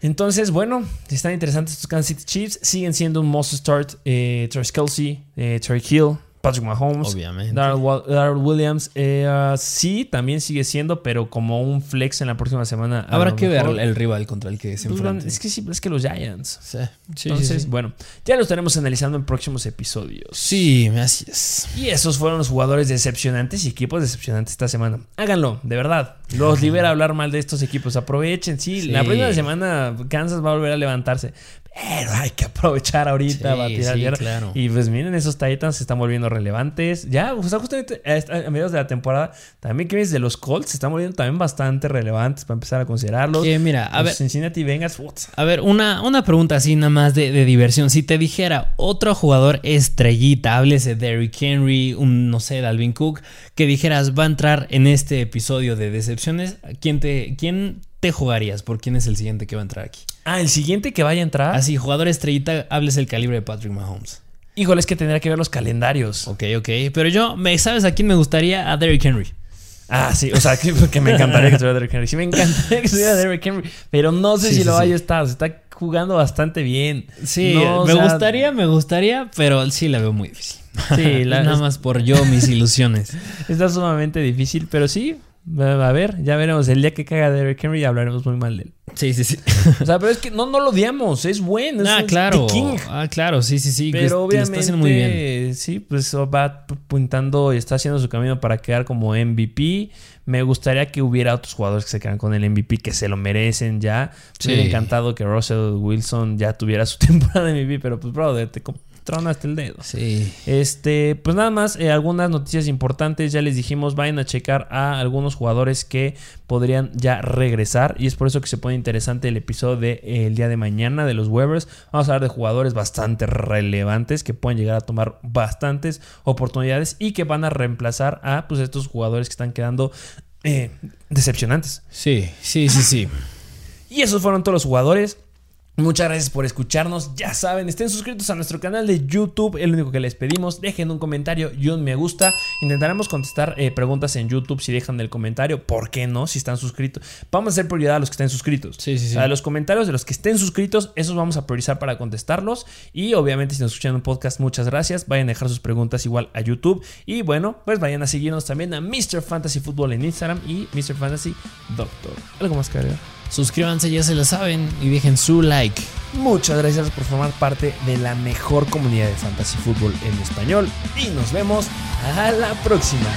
Entonces, bueno, están interesantes estos Kansas City Chiefs. Siguen siendo un must start. Eh, Travis Kelsey, eh, Terry Hill, Patrick Mahomes. Obviamente. Darrell Williams, eh, uh, sí, también sigue siendo, pero como un flex en la próxima semana. Habrá que ver el rival contra el que se pues, enfrenta. Es que sí, es que los Giants. Sí, sí, Entonces, sí, sí. bueno, ya lo estaremos analizando en próximos episodios. Sí, es. Y esos fueron los jugadores decepcionantes y equipos decepcionantes esta semana. Háganlo, de verdad. Los libera hablar mal de estos equipos. Aprovechen, sí. Sí. La próxima semana Kansas va a volver a levantarse. Pero hay que aprovechar ahorita Sí, para tirar claro. Y pues miren, esos Titans se están volviendo relevantes. Ya, o sea, justamente a, mediados de la temporada, también que de los Colts se están volviendo también bastante relevantes para empezar a considerarlos. Que mira, a Los ver, Cincinnati Bengals, putz. A ver, una, una pregunta así nada más de, de diversión. Si te dijera otro jugador estrellita, háblese de Derrick Henry, un, no sé, Dalvin Cook, que dijeras va a entrar en este episodio de decepciones, ¿quién te, quién te jugarías? ¿Por quién es el siguiente que va a entrar aquí? Ah, el siguiente que vaya a entrar. Así, jugador estrellita, hables el calibre de Patrick Mahomes. Híjole, es que tendría que ver los calendarios. Ok, ok. Pero yo, me, ¿sabes a quién me gustaría? A Derrick Henry. Ah, sí, o sea, que, que me encantaría que estuviera Derrick Henry. Sí, me encantaría que estuviera Derrick Henry, pero no sé Sí, si sí, lo vaya a estar. Se está jugando bastante bien. Sí, No, o me sea, gustaría, me gustaría, pero sí la veo muy difícil. Sí, la- nada más por yo, mis ilusiones. Está sumamente difícil, pero sí. A ver, ya veremos. El día que caiga Derrick Henry hablaremos muy mal de él. Sí, sí, sí. O sea, pero es que no, no lo odiamos. Es bueno. es- Ah, claro. king. Ah, claro, sí, sí, sí. Pero lo obviamente, está haciendo muy bien. sí, pues va puntando y está haciendo su camino para quedar como MVP. Me gustaría que hubiera otros jugadores que se quedan con el MVP que se lo merecen ya. Me Sí. encantado que Russell Wilson ya tuviera su temporada de MVP, pero pues, brother, te tronaste el dedo. Sí. Este, pues nada más, eh, algunas noticias importantes. Ya les dijimos, vayan a checar a algunos jugadores que podrían ya regresar. Y es por eso que se pone interesante el episodio del de, eh, día de mañana de los Weavers. Vamos a hablar de jugadores bastante relevantes que pueden llegar a tomar bastantes oportunidades y que van a reemplazar a pues, estos jugadores que están quedando eh, decepcionantes. Sí, sí, sí, sí. Y esos fueron todos los jugadores. Muchas gracias por escucharnos. Ya saben, estén suscritos a nuestro canal de YouTube. Es lo único que les pedimos. Dejen un comentario y un me gusta. Intentaremos contestar eh, preguntas en YouTube si dejan el comentario. ¿Por qué no? Si están suscritos. Vamos a hacer prioridad a los que estén suscritos. Sí, sí, sí. A los comentarios de los que estén suscritos, esos vamos a priorizar para contestarlos. Y obviamente, si nos escuchan en un podcast, muchas gracias. Vayan a dejar sus preguntas igual a YouTube. Y bueno, pues vayan a seguirnos también a Mr. Fantasy Football en Instagram y Mr. Fantasy Doctor. ¿Algo más que agregar? Suscríbanse, ya se lo saben, y dejen su like. Muchas gracias por formar parte de la mejor comunidad de fantasy fútbol en español y nos vemos a la próxima.